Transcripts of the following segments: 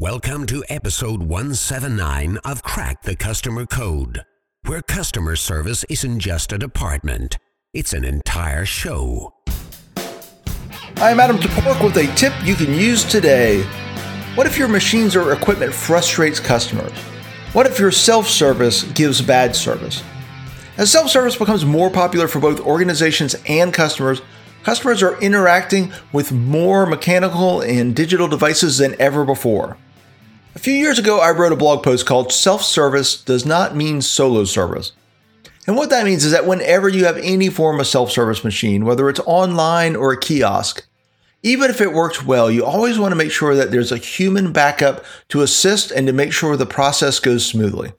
Welcome to episode 179 of Crack the Customer Code, where customer service isn't just a department, it's an entire show. I'm Adam Toporek with a tip you can use today. What if your machines or equipment frustrates customers? What if your self service gives bad service? As self service becomes more popular for both organizations and customers, customers are interacting with more mechanical and digital devices than ever before. A few years ago, I wrote a blog post called Self Service Does Not Mean Solo Service. And what that means is that whenever you have any form of self service machine, whether it's online or a kiosk, even if it works well, you always want to make sure that there's a human backup to assist and to make sure the process goes smoothly.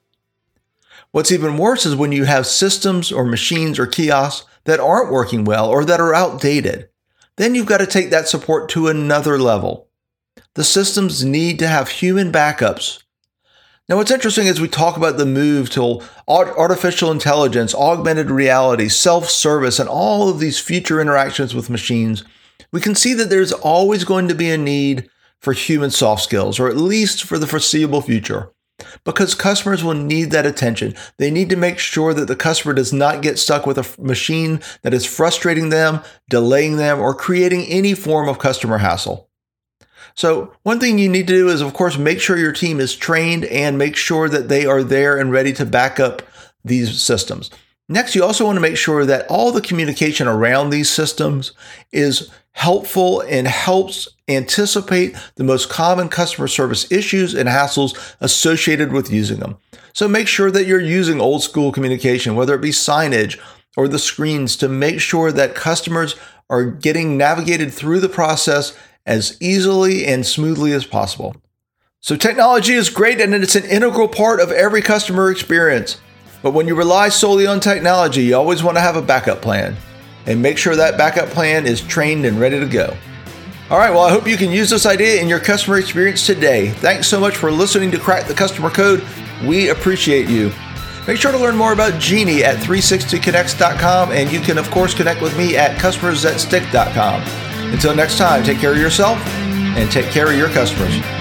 What's even worse is when you have systems or machines or kiosks that aren't working well or that are outdated. Then you've got to take that support to another level the systems need to have human backups. Now, what's interesting is we talk about the move to artificial intelligence, augmented reality, self service, and all of these future interactions with machines. We can see that there's always going to be a need for human soft skills, or at least for the foreseeable future, because customers will need that attention. They need to make sure that the customer does not get stuck with a machine that is frustrating them, delaying them, or creating any form of customer hassle. So, one thing you need to do is, of course, make sure your team is trained and make sure that they are there and ready to back up these systems. Next, you also want to make sure that all the communication around these systems is helpful and helps anticipate the most common customer service issues and hassles associated with using them. So make sure that you're using old school communication, whether it be signage or the screens, to make sure that customers are getting navigated through the process as easily and smoothly as possible. So, technology is great and it's an integral part of every customer experience. But when you rely solely on technology, you always want to have a backup plan and make sure that backup plan is trained and ready to go. All right, well, I hope you can use this idea in your customer experience today. Thanks so much for listening to Crack the Customer Code. We appreciate you. Make sure to learn more about Genie at 360connects.com, and you can, of course, connect with me at customersthatstick.com. Until next time, take care of yourself and take care of your customers.